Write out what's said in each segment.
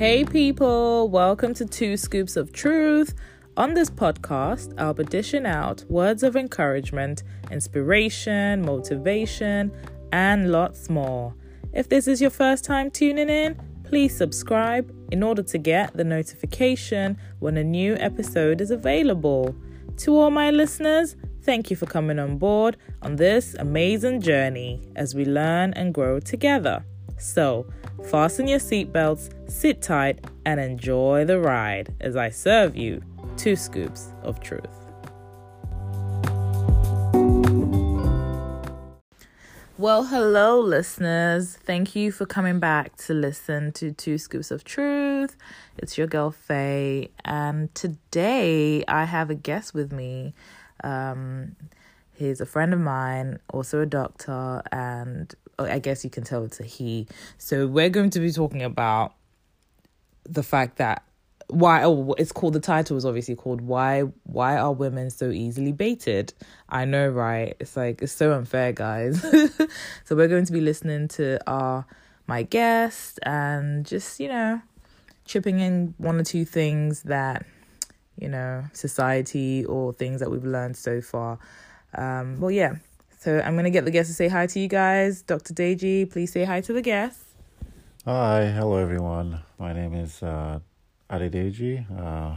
Hey, people, welcome to Two Scoops of Truth. On this podcast, I'll be dishing out words of encouragement, inspiration, motivation, and lots more. If this is your first time tuning in, please subscribe in order to get the notification when a new episode is available. To all my listeners, thank you for coming on board on this amazing journey as we learn and grow together. So, fasten your seatbelts, sit tight, and enjoy the ride as I serve you two scoops of truth. Well, hello, listeners. Thank you for coming back to listen to Two Scoops of Truth. It's your girl, Faye, and today I have a guest with me. Um, he's a friend of mine, also a doctor, and I guess you can tell it's a he. So we're going to be talking about the fact that why oh it's called the title is obviously called why why are women so easily baited? I know right? It's like it's so unfair guys. So we're going to be listening to our my guest and just you know chipping in one or two things that you know society or things that we've learned so far. Um well yeah. So i'm gonna get the guest to say hi to you guys. Dr deji please say hi to the guests Hi, hello everyone. My name is uh, Adedeji, uh,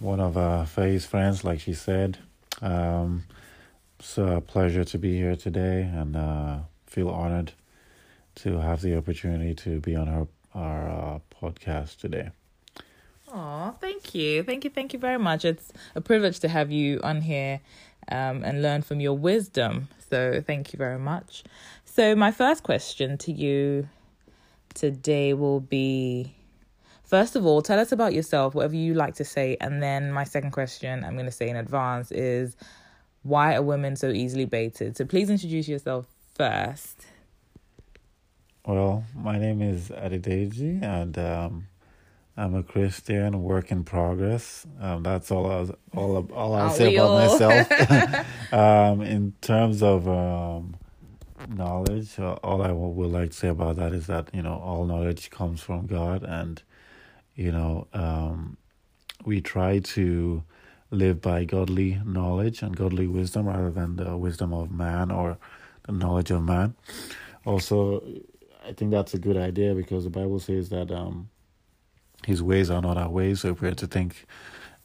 one of uh, Faye's friends, like she said. Um, it's a pleasure to be here today and uh, feel honored to have the opportunity to be on our, our uh, podcast today. Oh, thank you. Thank you. Thank you very much. It's a privilege to have you on here um, and learn from your wisdom. So, thank you very much. So, my first question to you today will be first of all, tell us about yourself, whatever you like to say. And then, my second question, I'm going to say in advance, is why are women so easily baited? So, please introduce yourself first. Well, my name is Adedeji, and um, I'm a Christian work in progress. Um, that's all I was, all all I'll say about all? myself. um, in terms of um, knowledge, uh, all I would like to say about that is that you know all knowledge comes from God, and you know um, we try to live by godly knowledge and godly wisdom rather than the wisdom of man or the knowledge of man. Also, I think that's a good idea because the Bible says that um, His ways are not our ways. So if we're to think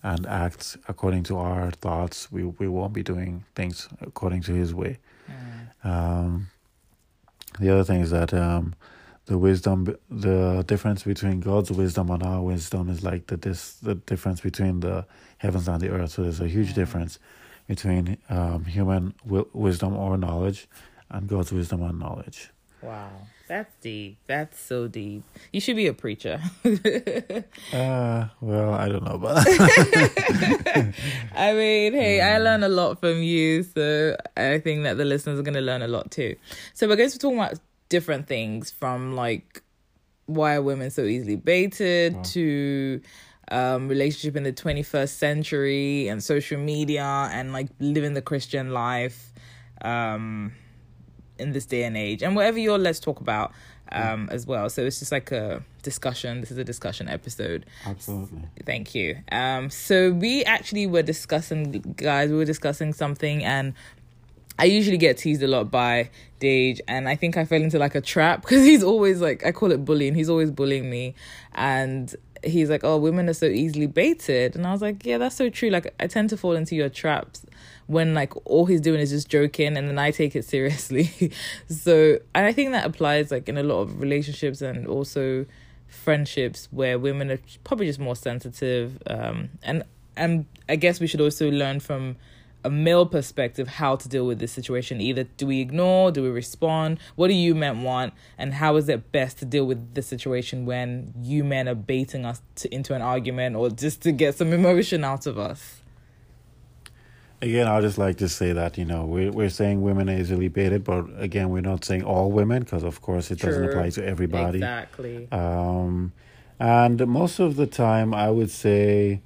and act according to our thoughts, we we won't be doing things according to His way. Um, the other thing is that um, the wisdom, the difference between God's wisdom and our wisdom is like the this the difference between the heavens and the earth. So there's a huge Yeah. difference between um, human wi- wisdom or knowledge and God's wisdom and knowledge. Wow, that's deep. That's so deep. You should be a preacher. Uh, well, I don't know about that. I mean, hey, I learn a lot from you, so I think that the listeners are going to learn a lot too. So we're going to be talking about different things from like why are women so easily baited Wow. to um relationship in the 21st century and social media and like living the Christian life um in this day and age and whatever your let's talk about um as well. So it's just like a discussion. This is a discussion episode. Absolutely. Thank you. Um, so we actually were discussing, guys. We were discussing something, and I usually get teased a lot by Deji, and I think I fell into like a trap because he's always like I call it bullying. He's always bullying me, and he's like, "Oh, women are so easily baited," and I was like, "Yeah, that's so true." Like I tend to fall into your traps when like all he's doing is just joking and then I take it seriously. so, and I think that applies like in a lot of relationships and also friendships where women are probably just more sensitive um and and I guess we should also learn from a male perspective how to deal with this situation. Either do we ignore do we respond? What do you men want? And how is it best to deal with the situation when you men are baiting us to, into an argument or just to get some emotion out of us Again, I'll just like to say that you know we're we're saying women are easily baited, but again, we're not saying all women because of course it doesn't apply to everybody. exactly Um, and most of the time, I would say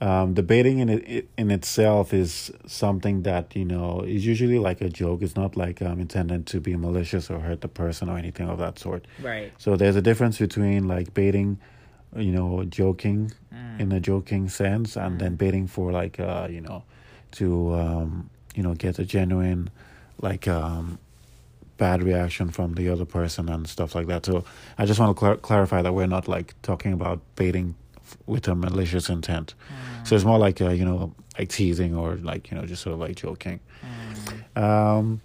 um, debating in it in itself is something that you know is usually like a joke. It's not like um, intended to be malicious or hurt the person or anything of that sort. right So there's a difference between like baiting you know, joking Mm. in a joking sense, and then baiting for like, uh, you know, to um, you know get a genuine like um, bad reaction from the other person and stuff like that. So I just want to clar- clarify that we're not like talking about baiting f- with a malicious intent. Mm. So it's more like uh, you know like teasing or like you know just sort of like joking. Um,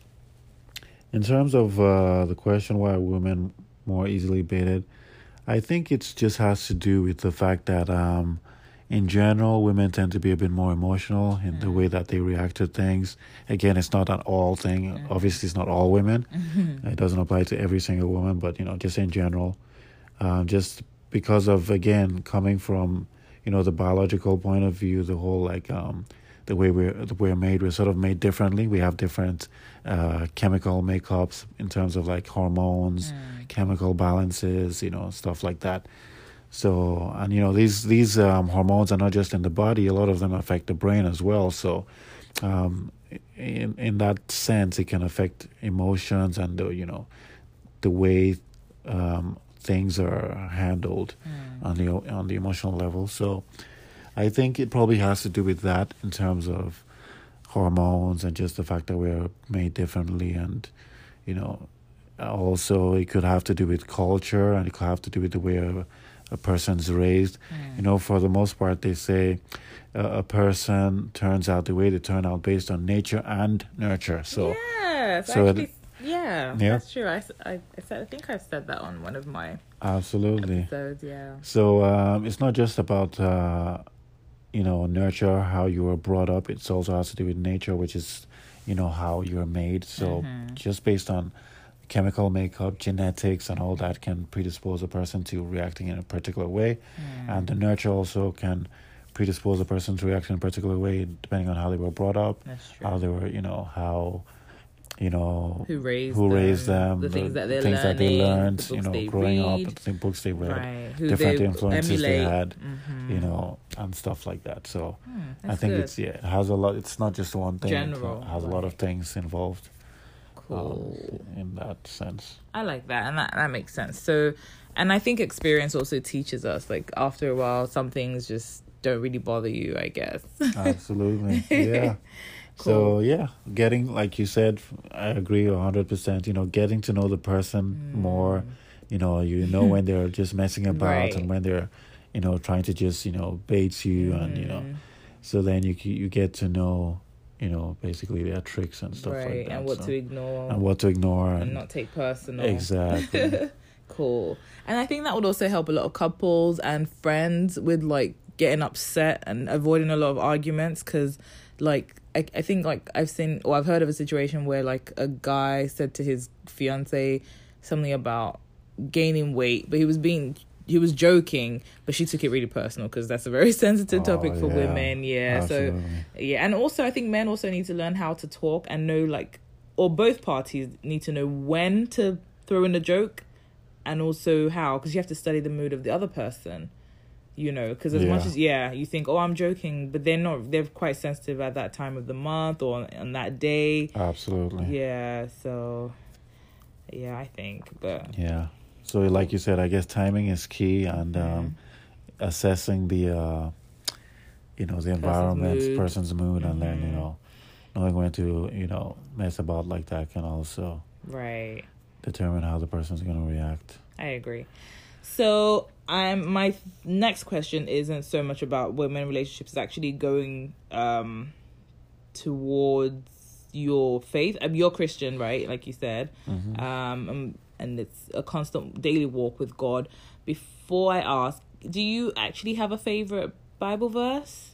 in terms of uh, the question why are women more easily baited, I think it just has to do with the fact that um, in general women tend to be a bit more emotional in the way that they react to things. Again, it's not an all thing. Obviously, it's not all women. It doesn't apply to every single woman, but you know, just in general, um, just because of again coming from you know the biological point of view, the whole like um, the way we're we're made, we're sort of made differently. We have different uh, chemical makeups in terms of like hormones, chemical balances, you know, stuff like that. So and you know these these um, hormones are not just in the body; a lot of them affect the brain as well. So um, in in that sense, it can affect emotions and the you know the way um, things are handled on the on the emotional level. So I think it probably has to do with that in terms of hormones and just the fact that we're made differently and you know also it could have to do with culture and it could have to do with the way a, a person's raised you know for the most part they say a, a person turns out the way they turn out based on nature and nurture so yes, so it- actually, yeah, Yeah. that's true. I, said, I think I've said that on one of my absolutely episodes. Yeah. So um, it's not just about uh, you know nurture, how you were brought up. It's also has to do with nature, which is you know how you're made. So just based on chemical makeup, genetics, and all that can predispose a person to reacting in a particular way, and the nurture also can predispose a person to react in a particular way depending on how they were brought up, That's true. how they were, you know, how you know Who raised who them, raised them, the things that they're things learning, that they learned, the you know, growing read, up, the books they read right? Different they influences they emulate. had, Mhm. you know, and stuff like that. So Hmm, I think good. it's yeah, it has a lot. It's not just one thing. General, it has a lot of things involved. Um, cool. in that sense. I like that, and that that makes sense. So, and I think experience also teaches us. Like after a while, some things just don't really bother you. I guess. Absolutely, yeah. Cool. So yeah, getting like you said, I agree hundred percent. You know, getting to know the person more. You know, you know when they're just messing about Mm. Right. and when they're, you know, trying to just you know bait you and you know. Mm. So then you you get to know, you know, basically their tricks and stuff right, like that. and what so- to ignore and what to ignore and and, not take personal. exactly. Cool. And I think that would also help a lot of couples and friends with like getting upset and avoiding a lot of arguments because like I, I think like I've seen or I've heard of a situation where like a guy said to his fiance something about gaining weight, but he was being he was joking, but she took it really personal because that's a very sensitive Oh, topic for yeah. women. Yeah, so yeah, and also I think men also need to learn how to talk and know like, or both parties need to know when to throw in a joke, and also how because you have to study the mood of the other person. You know, because as much as yeah, you think oh I'm joking, but they're not. They're quite sensitive at that time of the month or on that day. Absolutely. Yeah, so yeah, I think, but Yeah. So, like you said, I guess timing is key, and Mm-hmm. um, assessing the, uh, you know, the environment, mood. person's mood, and then you Mhm. know, knowing when to you know mess about like that can also right. determine how the person's gonna react. I agree. So, um, my next question isn't so much about women relationships. It's actually going um towards your faith. Um, you're Christian, right? Like you said. Mhm. Um, um, and it's a constant daily walk with God. Before I ask, do you actually have a favorite Bible verse?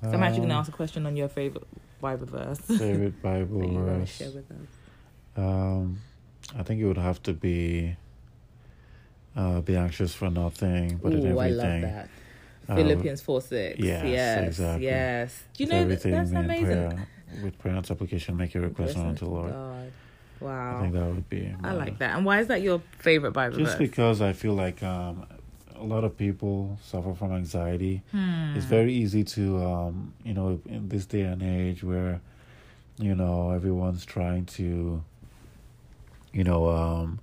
'Cause I'm actually going to Um, ask a question on your favorite Bible verse. favorite Bible that you want to verse. share with us. Um, I think it would have to be, uh, be anxious for nothing, but in Ooh, I everything. love that. uh, Philippians 4 6. yes, yes, exactly. Yes. Do you with know that, that's amazing? prayer, with prayer and supplication, make your request known unto the Lord. God. I Wow. think that would be. I like that. And why is that your favorite Bible Just verse? because I feel like um, a lot of people suffer from anxiety. Hmm. It's very easy to, um, you know, in this day and age where, you know, everyone's trying to, you know, um,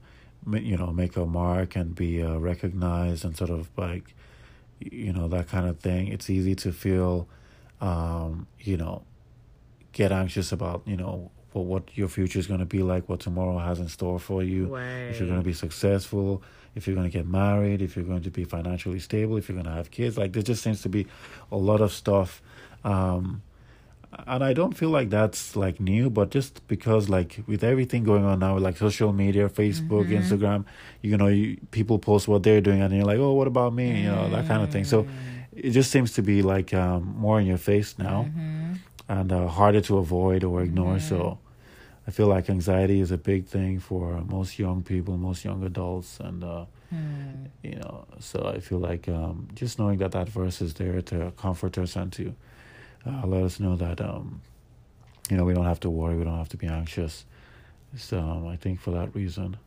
you know make a mark and be uh, recognized and sort of like you know that kind of thing it's easy to feel um you know get anxious about you know what what your future is going to be like what tomorrow has in store for you if you're going to be successful if you're going to get married if you're going to be financially stable if you're going to have kids like there just seems to be a lot of stuff um and I don't feel like that's like new, but just because like with everything going on now, like social media, Facebook, Mhm. Instagram, you know, you, people post what they're doing, and you're like, oh, what about me? You know, that kind of thing. So Mm. it just seems to be like um, more in your face now, Mhm. and uh, harder to avoid or ignore. So I feel like anxiety is a big thing for most young people, most young adults, and uh, Hmm. you know, so I feel like um, just knowing that that verse is there to comfort us and to uh, let us know that um, you know we don't have to worry, we don't have to be anxious. So um, I think for that reason,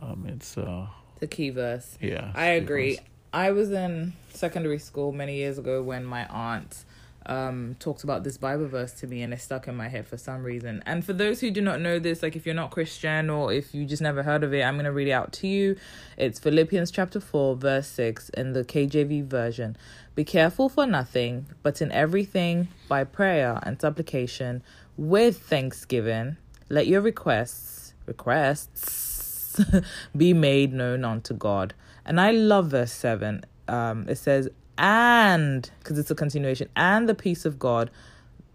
um, it's uh, The key verse. yeah. I agree. because- I was in secondary school many years ago when my aunt um talked about this Bible verse to me and it stuck in my head for some reason. And for those who do not know this, like if you're not Christian or if you just never heard of it, I'm gonna read it out to you. It's Philippians chapter four, verse six in the KJV version. Be careful for nothing, but in everything by prayer and supplication with thanksgiving, let your requests requests be made known unto God. And I love verse 7. Um, it says, and, because it's a continuation, and the peace of God,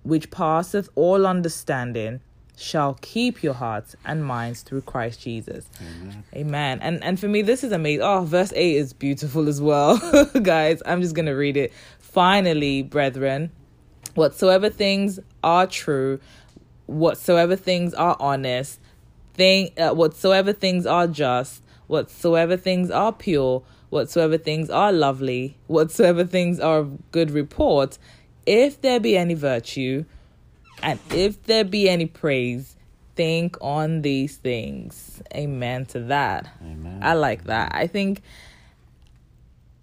which passeth all understanding, shall keep your hearts and minds through Christ Jesus. Amen. Amen. And and for me, this is amazing. Oh, verse 8 is beautiful as well. Guys, I'm just to read it. Finally, brethren, whatsoever things are true, whatsoever things are honest, thing, uh, whatsoever things are just, whatsoever things are pure, whatsoever things are lovely, whatsoever things are of good report, if there be any virtue, and if there be any praise, think on these things. Amen to that. Amen. I like that. I think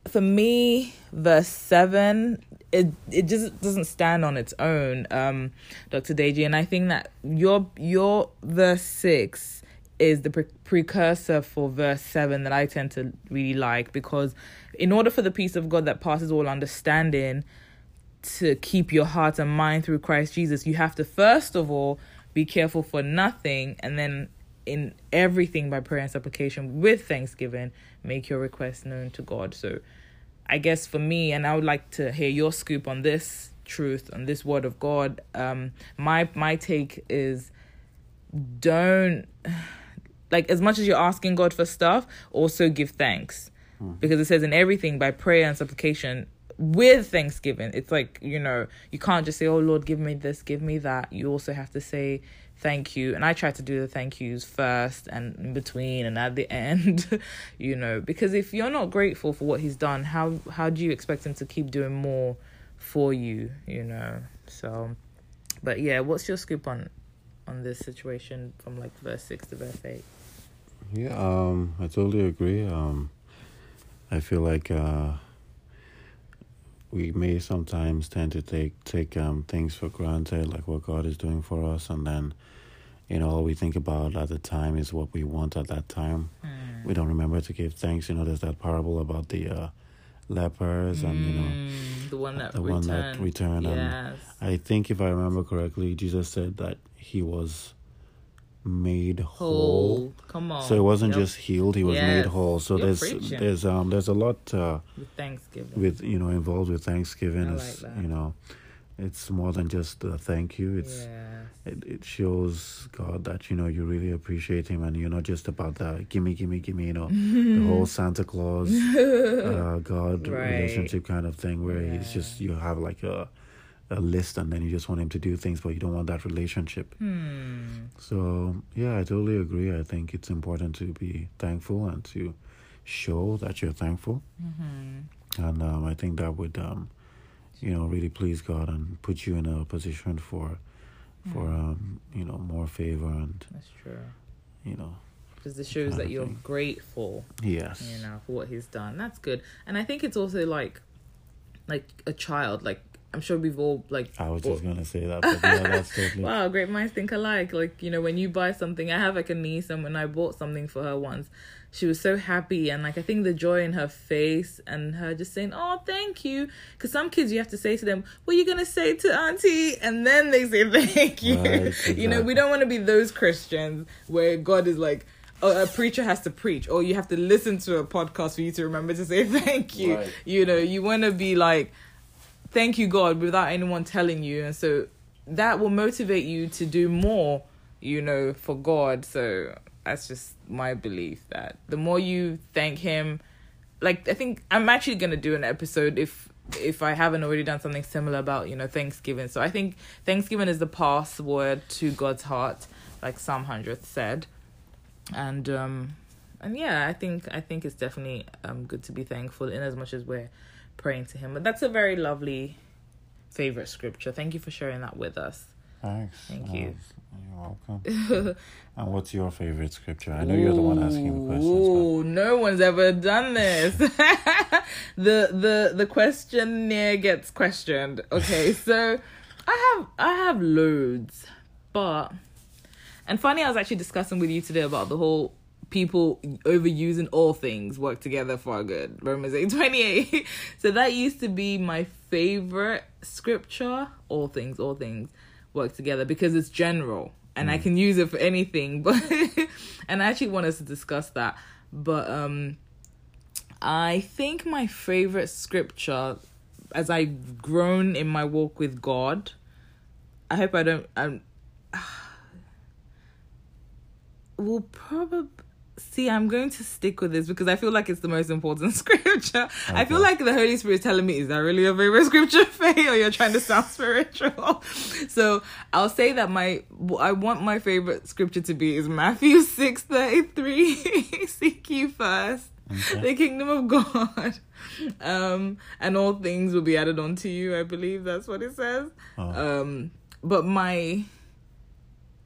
for me, verse seven, it it just doesn't stand on its own, um, Dr. Deji, and I think that your your verse six is the pre- precursor for verse seven that I tend to really like because in order for the peace of God that passes all understanding to keep your heart and mind through Christ Jesus, you have to first of all be careful for nothing, and then in everything by prayer and supplication with thanksgiving, make your requests known to God. So, I guess for me, and I would like to hear your scoop on this truth, on this word of God. Um, my my take is don't like as much as you're asking God for stuff, also give thanks. Hmm. Because it says in everything by prayer and supplication with thanksgiving. It's like, you know, you can't just say, Oh Lord, give me this, give me that. You also have to say thank you. And I try to do the thank yous first and in between and at the end, you know, because if you're not grateful for what he's done, how how do you expect him to keep doing more for you, you know? So but yeah, what's your scoop on on this situation from like verse six to verse eight? Yeah, um, I totally agree. Um, I feel like uh, we may sometimes tend to take take um, things for granted, like what God is doing for us, and then you know all we think about at the time is what we want at that time. We don't remember to give thanks. You know, there's that parable about the uh, lepers, and you know, Mm, the one that the returned. one that returned, and Yes. I think if I remember correctly, Jesus said that he was made whole. Whole. Come on. So it wasn't Yep. just healed; he was Yes. made whole. So You're there's preaching. there's um there's a lot uh, with Thanksgiving. with you know involved with Thanksgiving. I It's, like. You know, it's more than just a thank you. It's yes. it, it shows God that you know you really appreciate Him, and you're not just about the gimme, gimme, gimme. You know, the whole Santa Claus uh, God Right. relationship kind of thing, where it's Yeah. just you have like a a list, and then you just want Him to do things, but you don't want that relationship. Hmm. So yeah, I totally agree. I think it's important to be thankful and to show that you're thankful, Mm-hmm. and um, I think that would, um, you know, really please God and put you in a position for, for Mm. um, you know, more favor and That's true. you know, Because it shows that you're grateful, yes, you know, for what he's done. That's good. And I think it's also like, like a child. Like I'm sure we've all like. I was just gonna say that, but yeah, that's totally. Wow, great minds think alike. Like you know, when you buy something, I have like a niece, and when I bought something for her once, she was so happy, and like I think the joy in her face and her just saying, "Oh, thank you," because some kids you have to say to them, "What are you gonna say to auntie?" and then they say thank you. Right, You know, we don't want to be those Christians where God is like. Oh, a preacher has to preach, or you have to listen to a podcast for you to remember to say thank you. Right. You know, you want to be like, thank you god without anyone telling you. And so that will motivate you to do more you know for god. So that's just my belief that the more you thank him like i think i'm actually going to do an episode if if i haven't already done something similar about you know thanksgiving. So i think thanksgiving is the password to god's heart like psalm 100 said. And um and yeah i think i think it's definitely um good to be thankful in as much as we're praying to him but that's a very lovely favorite scripture thank you for sharing that with us Thanks. Thank you. You're welcome. and what's your favorite scripture? I know you're the one asking the questions. Ooh, no one's ever done this. the the the questionnaire gets questioned. Okay, so I have I have loads, but and funny, I was actually discussing with you today about the whole people overusing all things work together for our good. Romans eight twenty eight. so that used to be my favorite scripture. All things, all things work together because it's general and I can use it for anything. But and I actually want us to discuss that. But um I think my favorite scripture as I've grown in my walk with God. I hope I don't I'm will probably see i'm going to stick with this because i feel like it's the most important scripture. I feel like the holy spirit is telling me is that really your favorite scripture Faye, or you're trying to sound spiritual? So i'll say that my i want my favorite scripture to be is matthew 6 33 seek you first Okay. the kingdom of god um and all things will be added on to you i believe that's what it says. Oh. um but my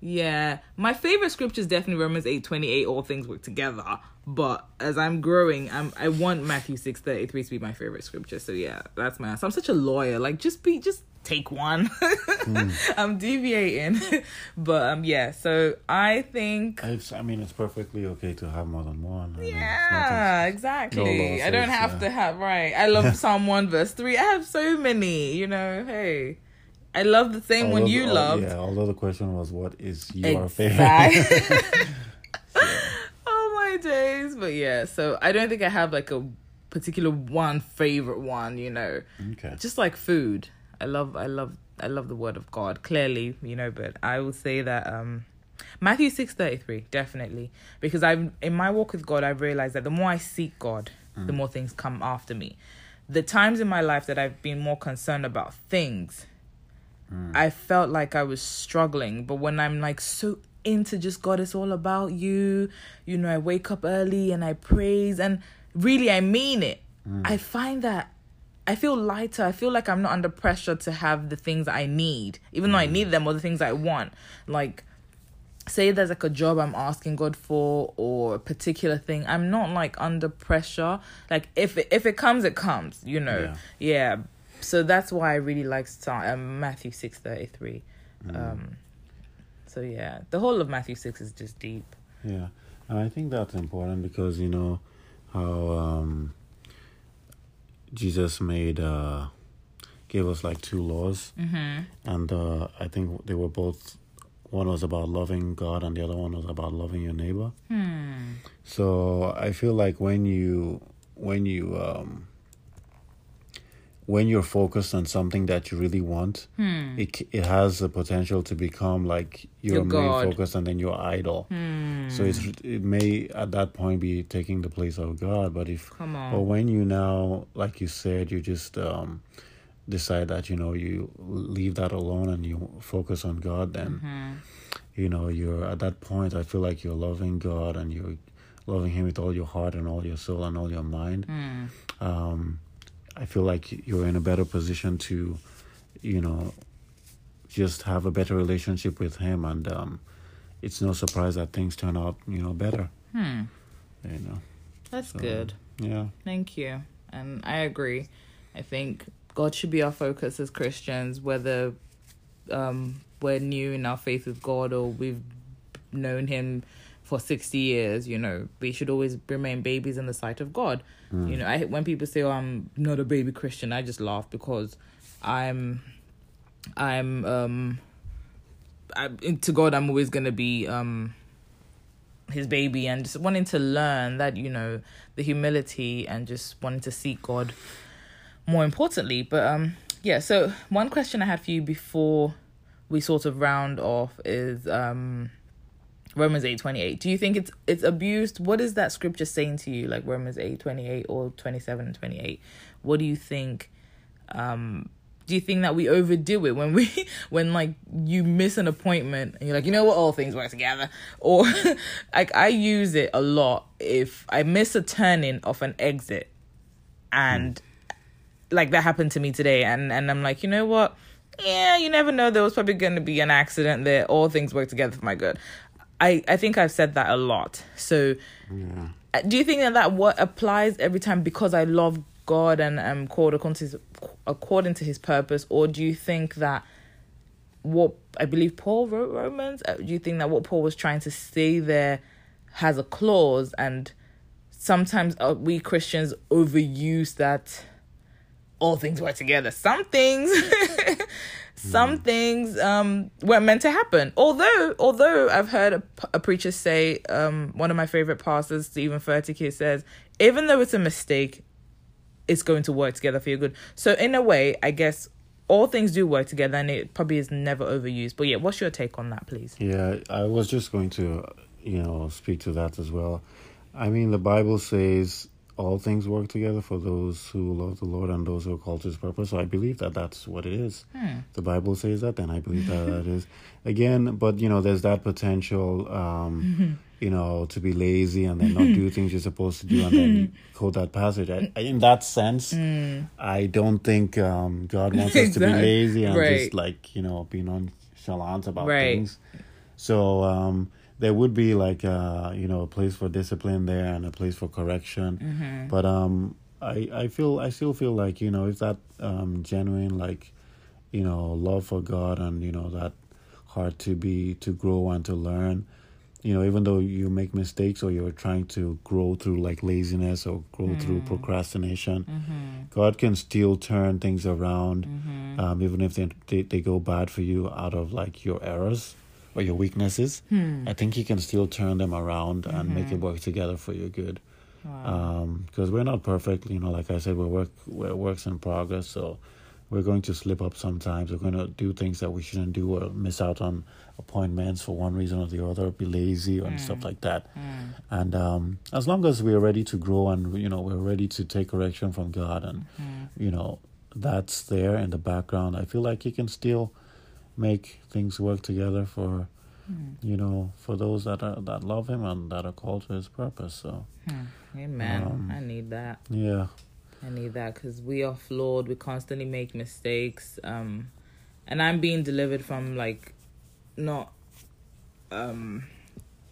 yeah, my favorite scripture is definitely Romans eight twenty eight. All things work together. But as I'm growing, I'm I want Matthew six thirty three to be my favorite scripture. So yeah, that's my answer. I'm such a lawyer. Like just be just take one. I'm deviating, but um yeah. So I think It's, I mean, it's perfectly okay to have more than one. I mean, yeah, nothing- exactly. no I don't have yeah. to have right. I love Psalm one verse three. I have so many. You know, hey, I love the same one you loved. Yeah, although the question was, what is your favorite? Exact- oh my days. But yeah, so I don't think I have like a particular one favorite one, you know. okay. Just like food. I love I love I love the word of God, clearly, you know, but I will say that um Matthew six thirty three, definitely. Because I've in my walk with God I've realized that the more I seek God, the more things come after me. The times in my life that I've been more concerned about things, Mm. I felt like I was struggling. But when I'm like so into just God, it's all about you. You know, I wake up early and I praise, and really, I mean it. Mm. I find that I feel lighter. I feel like I'm not under pressure to have the things I need, even though I mm. need them or the things I want. Like, say there's like a job I'm asking God for or a particular thing, I'm not like under pressure. Like if it, if it comes, it comes. You know, yeah. So that's why I really like Psalm, um, Matthew six thirty three. Um, so yeah, the whole of Matthew six is just deep. Yeah, and I think that's important because you know how um, Jesus made uh, gave us like two laws, Mm-hmm. and uh, I think they were both. One was about loving God, and the other one was about loving your neighbor. Hmm. So I feel like when you when you um, when you're focused on something that you really want, Hmm. it it has the potential to become like your, Your main God. focus and then your idol. Hmm. So it's it may at that point be taking the place of God, but if Come on. but when you now, like you said, you just um, decide that you know you leave that alone and you focus on God, then Mhm. you know you're at that point. I feel like you're loving God and you're loving Him with all your heart and all your soul and all your mind. Hmm. Um, I feel like you're in a better position to, you know, just have a better relationship with Him, and um, it's no surprise that things turn out, you know, better. Hmm. You know, That's So, good. yeah. Thank you. And I agree. I think God should be our focus as Christians, whether um, we're new in our faith with God or we've known Him for 60 years, you know, we should always remain babies in the sight of God. Mm. You know, I when people say, "Oh, I'm not a baby Christian," I just laugh because I'm, I'm, um, I, to God, I'm always gonna be um, His baby, and just wanting to learn that you know the humility and just wanting to seek God more importantly. But um, yeah. So one question I had for you before we sort of round off is um Romans eight twenty eight. Do you think it's it's abused? What is that scripture saying to you, like Romans eight twenty eight or twenty seven and twenty eight? What do you think? Um, do you think that we overdo it when we when like you miss an appointment and you're like, you know what, all things work together? Or like I use it a lot if I miss a turning off an exit, and like that happened to me today, and and I'm like, you know what? Yeah, you never know. There was probably going to be an accident there. All things work together for my good. I, I think I've said that a lot. So, Yeah. do you think that that what applies every time because I love God and am called according to his, according to His purpose, or do you think that what I believe Paul wrote Romans? uh, Do you think that what Paul was trying to say there has a clause, and sometimes uh, we Christians overuse that all things work together. Some things, some things um weren't meant to happen. Although, although I've heard a, a preacher say, um, one of my favorite pastors, Steven Furtick, says, even though it's a mistake, it's going to work together for your good. So in a way, I guess all things do work together, and it probably is never overused. But yeah, what's your take on that, please? Yeah, I was just going to, you know, speak to that as well. I mean, the Bible says all things work together for those who love the Lord and those who are called to His purpose. So I believe that that's what it is. The Bible says that, and I believe that that is. Again, but you know, there's that potential, um, you know, to be lazy and then not do things you're supposed to do, and then quote that passage. I, in that sense, I don't think um, God wants us to be lazy and Right. just like you know be nonchalant about Right. things. So um, there would be like uh, you know a place for discipline there and a place for correction. Mm-hmm. But um, I I feel I still feel like you know if that um, genuine like you know love for God and you know that heart to be to grow and to learn. You know, even though you make mistakes or you're trying to grow through like laziness or grow Mm. through procrastination, Mm-hmm. God can still turn things around, um, even if they, they they go bad for you out of like your errors or your weaknesses. Hmm. I think He can still turn them around and make Mm-hmm. it work together for your good. Because we're not perfect, you know. Like I said, we're work we're works in progress, so we're going to slip up sometimes. We're going to do things that we shouldn't do or miss out on appointments for one reason or the other, be lazy and stuff like that. And um, as long as we're ready to grow and you know we're ready to take correction from God and you know that's there in the background, I feel like He can still make things work together for you know for those that are that love Him and that are called to His purpose. So Amen. Um, I need that. yeah, I need that because we are flawed. We constantly make mistakes. Um, and I'm being delivered from like not um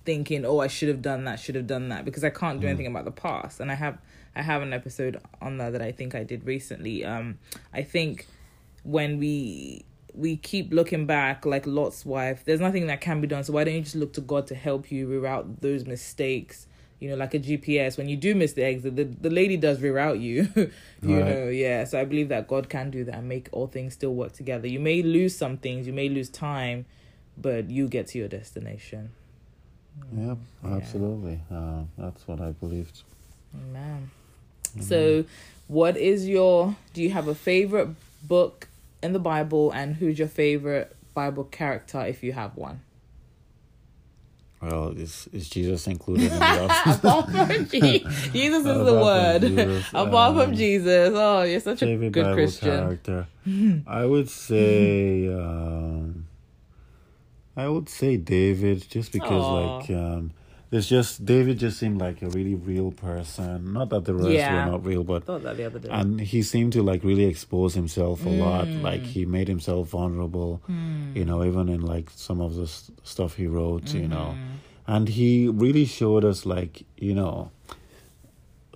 thinking, oh, I should have done that, should have done that because I can't do anything about the past. And I have I have an episode on that that I think I did recently. Um, I think when we we keep looking back like Lot's wife, there's nothing that can be done. So why don't you just look to God to help you reroute those mistakes? You know, like a GPS. When you do miss the exit, the, the lady does reroute you. you Right. know, yeah. So I believe that God can do that and make all things still work together. You may lose some things, you may lose time, but you get to your destination. yeah, absolutely. Uh, that's what I believed. Amen. So, what is your? Do you have a favorite book in the Bible, and who's your favorite Bible character if you have one? Well, is is Jesus included in? Apart from Je- Jesus is the Apart word. Jesus, Apart from um, Jesus, oh, you're such a good Bible Christian. character. I would say um, I would say David, just because Aw. like um, there's just David just seemed like a really real person. Not that the rest Yeah. were not real, but Thought that the other day. and he seemed to like really expose himself a lot. Mm. Like he made himself vulnerable. You know, even in like some of the s- stuff he wrote. You know, Mm-hmm. and he really showed us like you know,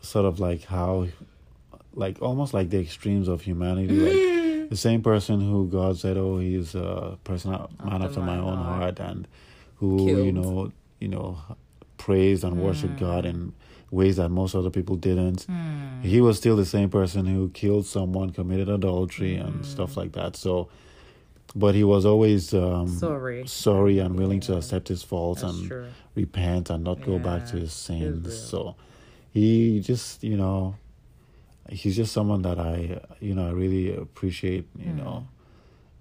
sort of like how like almost like the extremes of humanity. Like the same person who God said, "Oh, he's a person, man After after my my own heart. heart," and who you know, you know, praised and worshiped God in ways that most other people didn't. Hmm. He was still the same person who killed someone, committed adultery, and stuff like that. So, but he was always um, Sorry. sorry and willing to accept his faults That's and true. repent and not go back to his sins. So he just, you know, he's just someone that I, you know, I really appreciate, you know,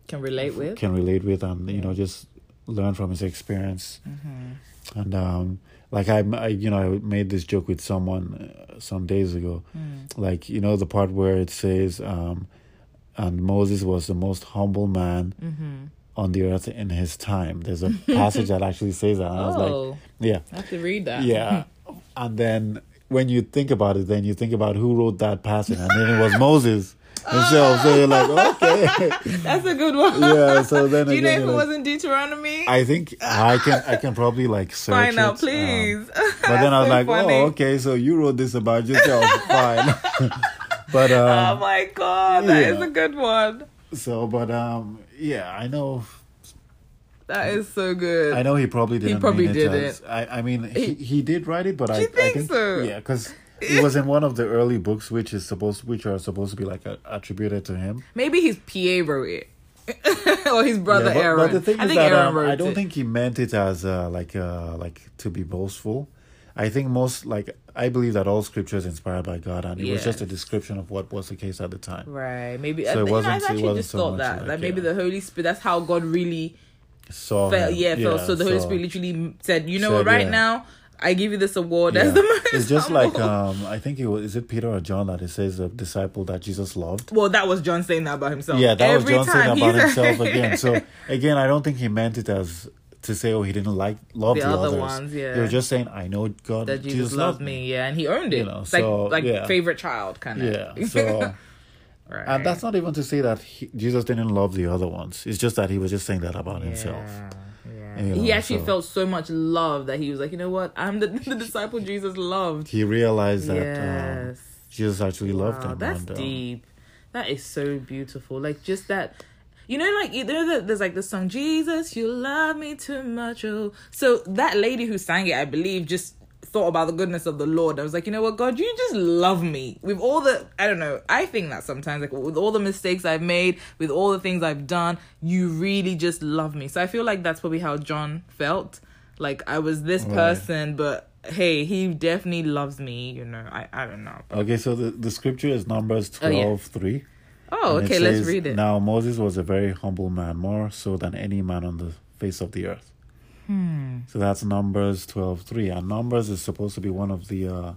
Can relate with. can relate with and, you know, just learn from his experience. Mm-hmm. And, um, like I, I, you know, I made this joke with someone uh, some days ago, Mm. like, you know, the part where it says, um, and Moses was the most humble man Mm-hmm. on the earth in his time. There's a passage that actually says that. And I was like, Oh, yeah. I have to read that. Yeah. and then when you think about it, then you think about who wrote that passage, and then it was Moses himself. So you're like, okay, That's a good one. yeah. So then Do you know if it like- wasn't Deuteronomy? I think I can I can probably like search Find out, um, please. but then I was so like, funny. oh, okay, so you wrote this about yourself, fine. but Oh um, my god, that is yeah. a good one. so but um, yeah, I know. That is so good. I know he probably didn't. He probably mean it as- I, I mean, he, he did write it, but I, you I think think so? yeah, because it was in one of the early books, which is supposed, which are supposed to be like a, attributed to him. Maybe his PA wrote it. or his brother Yeah, but, Aaron. but the thing I is think that Aaron um, I don't it. think he meant it as uh, like uh, like to be boastful. I think most like I believe that all scripture is inspired by God, and it was just a description of what was the case at the time. Right, maybe. So I, it know, wasn't- I've it actually wasn't just so thought that. like, maybe yeah. the Holy Spirit, that's how God really So felt. him. Yeah, felt. So the Holy Spirit literally said, you know Said, what, right yeah. now, I give you this award. yeah. That's the most It's just like um, I think it was is it Peter or John that it says the disciple that Jesus loved. Well, that was John saying that about himself. Yeah, that Every was John saying time about himself again. So again, I don't think he meant it as to say, oh, he didn't like love The the, other others. ones, yeah. He was just saying, I know God, that Jesus, loved me. Yeah, and he earned it. You know, so, like like yeah. favorite child kind of. Yeah. So, right. and that's not even to say that he, Jesus didn't love the other ones. It's just that he was just saying that about himself. Yeah, yeah. You he actually so- felt so much love that he was like, you know what? I'm the, the disciple Jesus loved. He realized that um. Jesus actually loved Wow, him. That's and, um, deep. That is so beautiful. Like just that. You know, like you know, the- there's like the song "Jesus, You Love Me Too Much." Oh, so that lady who sang it, I believe, just thought about the goodness of the Lord. I was like, you know what, God, you just love me with all the. I don't know. I think that sometimes, like with all the mistakes I've made, with all the things I've done, you really just love me. So I feel like that's probably how John felt. Like I was this Right. person, but hey, he definitely loves me. You know, I I don't know. Okay, so the, the scripture is Numbers Oh, yeah. 12 3. Oh, okay, let's read it. Now Moses was a very humble man, more so than any man on the face of the earth. Hmm. So that's Numbers twelve three, and Numbers is supposed to be one of the, uh,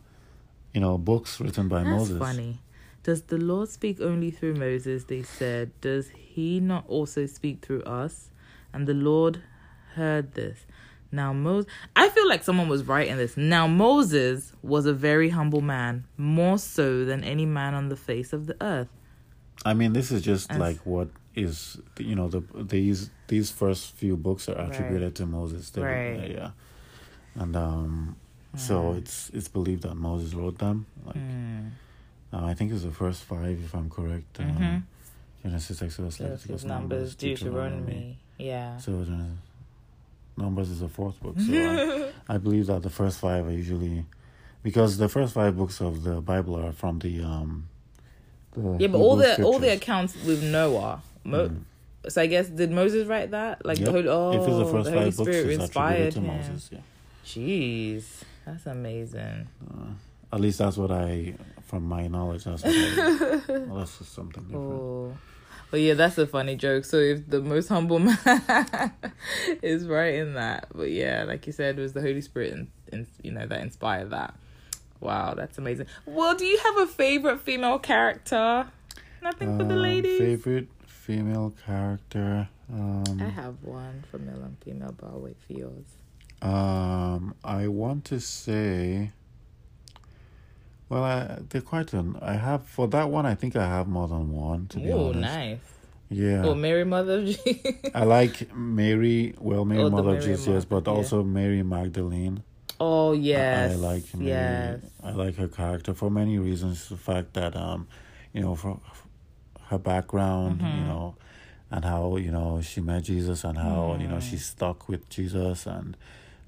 you know, books written by That's Moses. funny. Does the Lord speak only through Moses? They said. Does he not also speak through us? And the Lord heard this. Now Moses, I feel like someone was writing this. Now Moses was a very humble man, more so than any man on the face of the earth. I mean, this is just As- like what is, you know, the these these first few books are attributed to Moses. They Right. yeah, and um, so it's it's believed that Moses wrote them. Like, Hmm. uh, I think it's the first five, if I'm correct. Um, Mhm. Genesis, Exodus, Leviticus, Numbers, Deuteronomy. Yeah. So uh, Numbers is the fourth book. So I, I believe that the first five are usually because the first five books of the Bible are from the um. The Yeah, but all the all the accounts with Noah. Mo- hmm. So I guess did Moses write that? Like Yep. the Holy, oh, the first Holy Spirit inspired to him. Moses. Yeah, Jeez, that's amazing. Uh, at least that's what I, from my knowledge, that's what I, well, that's just something different. Oh, but yeah, that's a funny joke. So if the most humble man is right in that, but yeah, like you said, it was the Holy Spirit, and, and you know that inspired that. Wow, that's amazing. Well, do you have a favorite female character? Nothing for the Um, ladies. Favorite female character. Um, I have one for male and female, but I'll wait for yours. Um, I want to say. Well, I, they're quite an. I have for that one. I think I have more than one. To be honest. Oh, honest, nice. yeah. Oh, Mary, Mother of Jesus. I like Mary. Well, Mary Oh, the Mother of Mary Jesus, yes, but yeah. also Mary Magdalene. Oh yes. I, I like. Yes. I like her character for many reasons. The fact that um, you know, for her background, Mm-hmm. you know, and how you know she met Jesus and how you know Mm. she's stuck with Jesus and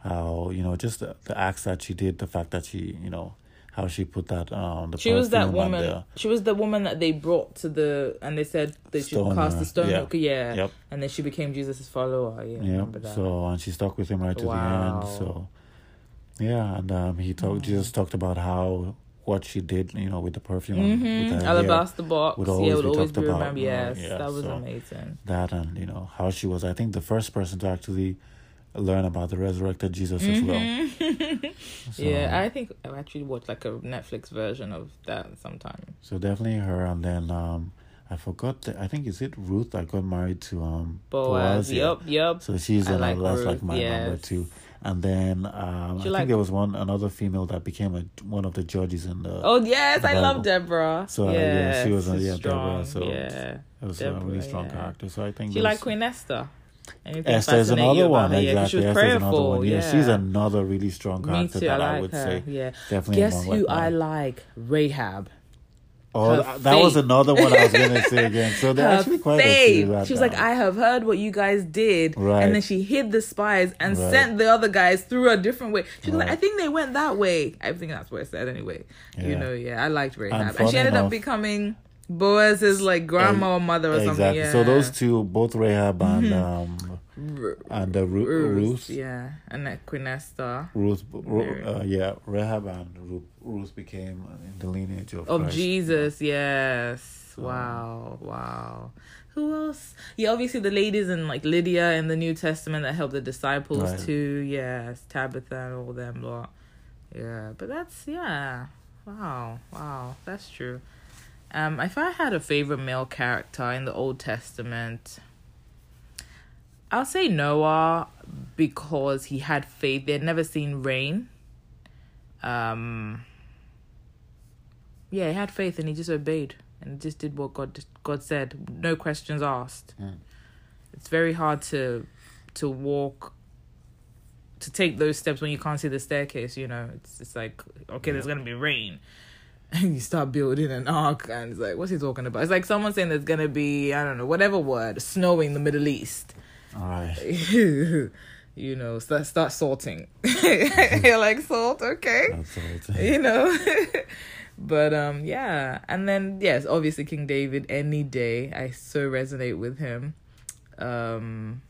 how you know just the, the acts that she did, the fact that she you know how she put that um the She was that woman. the- She was the woman that they brought to the and they said they should cast the stone. Yeah. Okay, yeah. Yep. And then she became Jesus' follower. Yeah, I Yeah. remember that. So and she stuck with him right to the end. So yeah, and um, he talked. Jesus talked about how what she did, you know, with the perfume, Mm-hmm. hair, Alabaster box. would yeah, always would be always talked be about, Yes, yeah, that was so- amazing. that, and you know how she was. I think the first person to actually learn about the resurrected Jesus as well. So, yeah, I think I actually watched like a Netflix version of that sometime. so definitely her, and then um, I forgot. The, I think is it Ruth that got married to um Boaz. yeah. Yep, yep. So she's I another. like that's like my number yes. two. And then um, I you think there was one another female that became a, one of the judges in the. Oh yes, the I love Deborah. So, uh, yeah, she was, uh, yeah, strong. Deborah, so yeah, it was a really strong yeah. character. So I think she like Queen Esther. Anything Esther is another one. her? Exactly. she was Esther's another one. Yeah, Yeah, she's another really strong character too. That I, like would her. say Yeah. definitely. Guess who like, I like? Rahab. Oh, that, that was another one I was gonna say again. So they're Her actually quite a faith. few. She was like, I have heard what you guys did. Right. And then she hid the spies and Right. sent the other guys through a different way. She was like, I think they went that way. I think that's what it said anyway. You know, yeah. I liked Rahab. And, funny she ended up enough- becoming Boaz's like grandma or mother or something. exactly. Yeah. So those two, both Rahab and um R- and uh, Ru- Ruth, Ruth, Yeah. And then Queen Esther. Ruth, Ru- uh, yeah, Rahab and Ruth, Ruth became in the lineage of Of Christ. Jesus, yes. Wow, wow. Who else? Yeah, obviously the ladies in like Lydia in the New Testament that helped the disciples Right. too. Yes, Tabitha and all them lot. Yeah, but that's yeah. Wow, wow, that's true. Um, if I had a favorite male character in the Old Testament, I'll say Noah because he had faith. They had never seen rain. Um, yeah, he had faith and he just obeyed and just did what God God said. No questions asked. Mm. It's very hard to to walk to take those steps when you can't see the staircase. You know, it's it's like okay, there's gonna be rain. And you start building an ark, and it's like, what's he talking about? It's like someone saying there's gonna be, I don't know, whatever word, snowing in the Middle East. All right. you know, start start salting. You're like salt, okay all. you know but um yeah and then yes obviously king david any day i so resonate with him um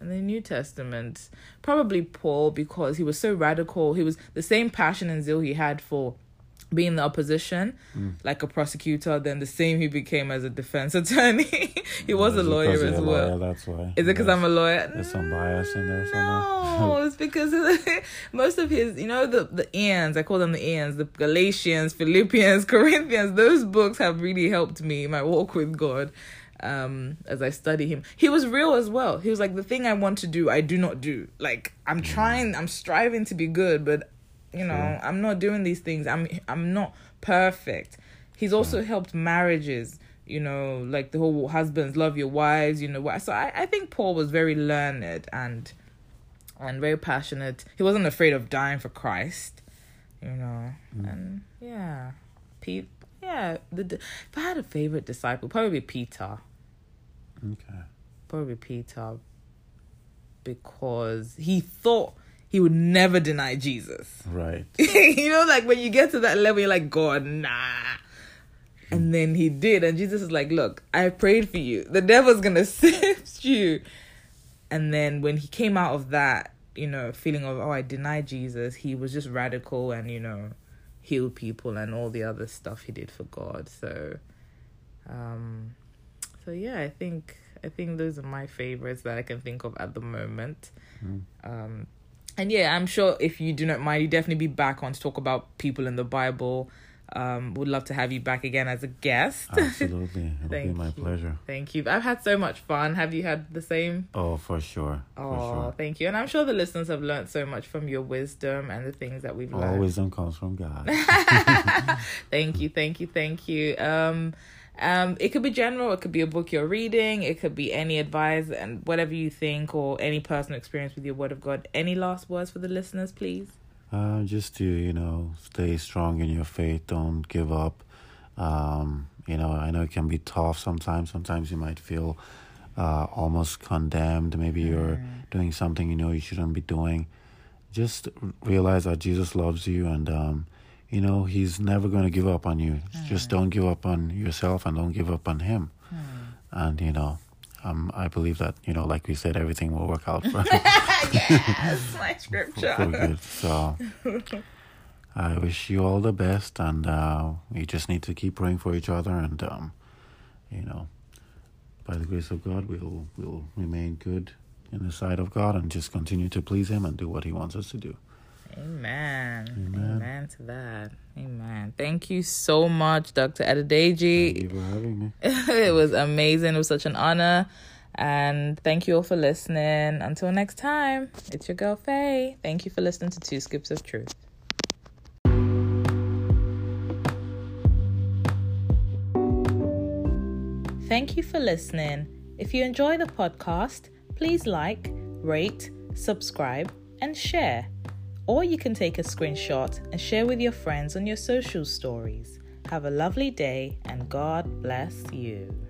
in the new testament probably paul because he was so radical he was the same passion and zeal he had for being in the opposition like a prosecutor then the same he became as a defense attorney he was a lawyer as a well lawyer, that's why. is it because i'm a lawyer There's some bias in there no, somewhere. it's because most of his, you know, the the Ians, I call them the Ians, the Galatians, Philippians, Corinthians. Those books have really helped me in my walk with God. Um, as I study him, he was real as well. He was like, the thing I want to do, I do not do. Like I'm trying, I'm striving to be good, but you know. I'm not doing these things. I'm I'm not perfect. He's also helped marriages. You know, like the whole husbands love your wives. You know what? So I, I think Paul was very learned and and very passionate. He wasn't afraid of dying for Christ, you know. Mm. And yeah, Pete. Yeah, the if I had a favorite disciple, probably Peter. Okay. Probably Peter, because he thought he would never deny Jesus. Right. you know, like when you get to that level, you're like, God, nah. And then he did, and Jesus is like, Look, I prayed for you. The devil's gonna sift you. And then when he came out of that, you know, feeling of, oh, I denied Jesus, he was just radical and, you know, healed people and all the other stuff he did for God. So, um, so yeah, I think I think those are my favorites that I can think of at the moment. Mm. Um, and yeah, I'm sure if you do not mind, you definitely be back on to talk about people in the Bible. Um, would love to have you back again as a guest. Absolutely. It'll be Thank my you. pleasure. Thank you. I've had so much fun. Have you had the same? Oh, for sure. For Oh, sure. thank you. And I'm sure the listeners have learned so much from your wisdom and the things that we've All learned. All wisdom comes from God. thank you, thank you, thank you. Um, um, it could be general. It could be a book you're reading. It could be any advice and whatever you think or any personal experience with your Word of God. Any last words for the listeners, please? Uh, just to you know stay strong in your faith. Don't give up. Um, you know, I know it can be tough sometimes. Sometimes you might feel uh, almost condemned. Maybe you're doing something you know you shouldn't be doing. Just realize that Jesus loves you and, um, you know, He's never going to give up on you. Just don't give up on yourself and don't give up on Him. And, you know, um, I believe that, you know, like we said, everything will work out for, yes, my for scripture. good. So I wish you all the best. And uh, we just need to keep praying for each other. And, um, you know, by the grace of God, we'll, we'll remain good in the sight of God and just continue to please Him and do what He wants us to do. Amen. Amen. Amen to that. Amen. Thank you so much, Dr. Thank you for having me. it was amazing. It was such an honor. And thank you all for listening. Until next time, it's your girl Faye. Thank you for listening to Two Scoops of Truth. Thank you for listening. If you enjoy the podcast, please like, rate, subscribe, and share. Or you can take a screenshot and share with your friends on your social stories. Have a lovely day and God bless you.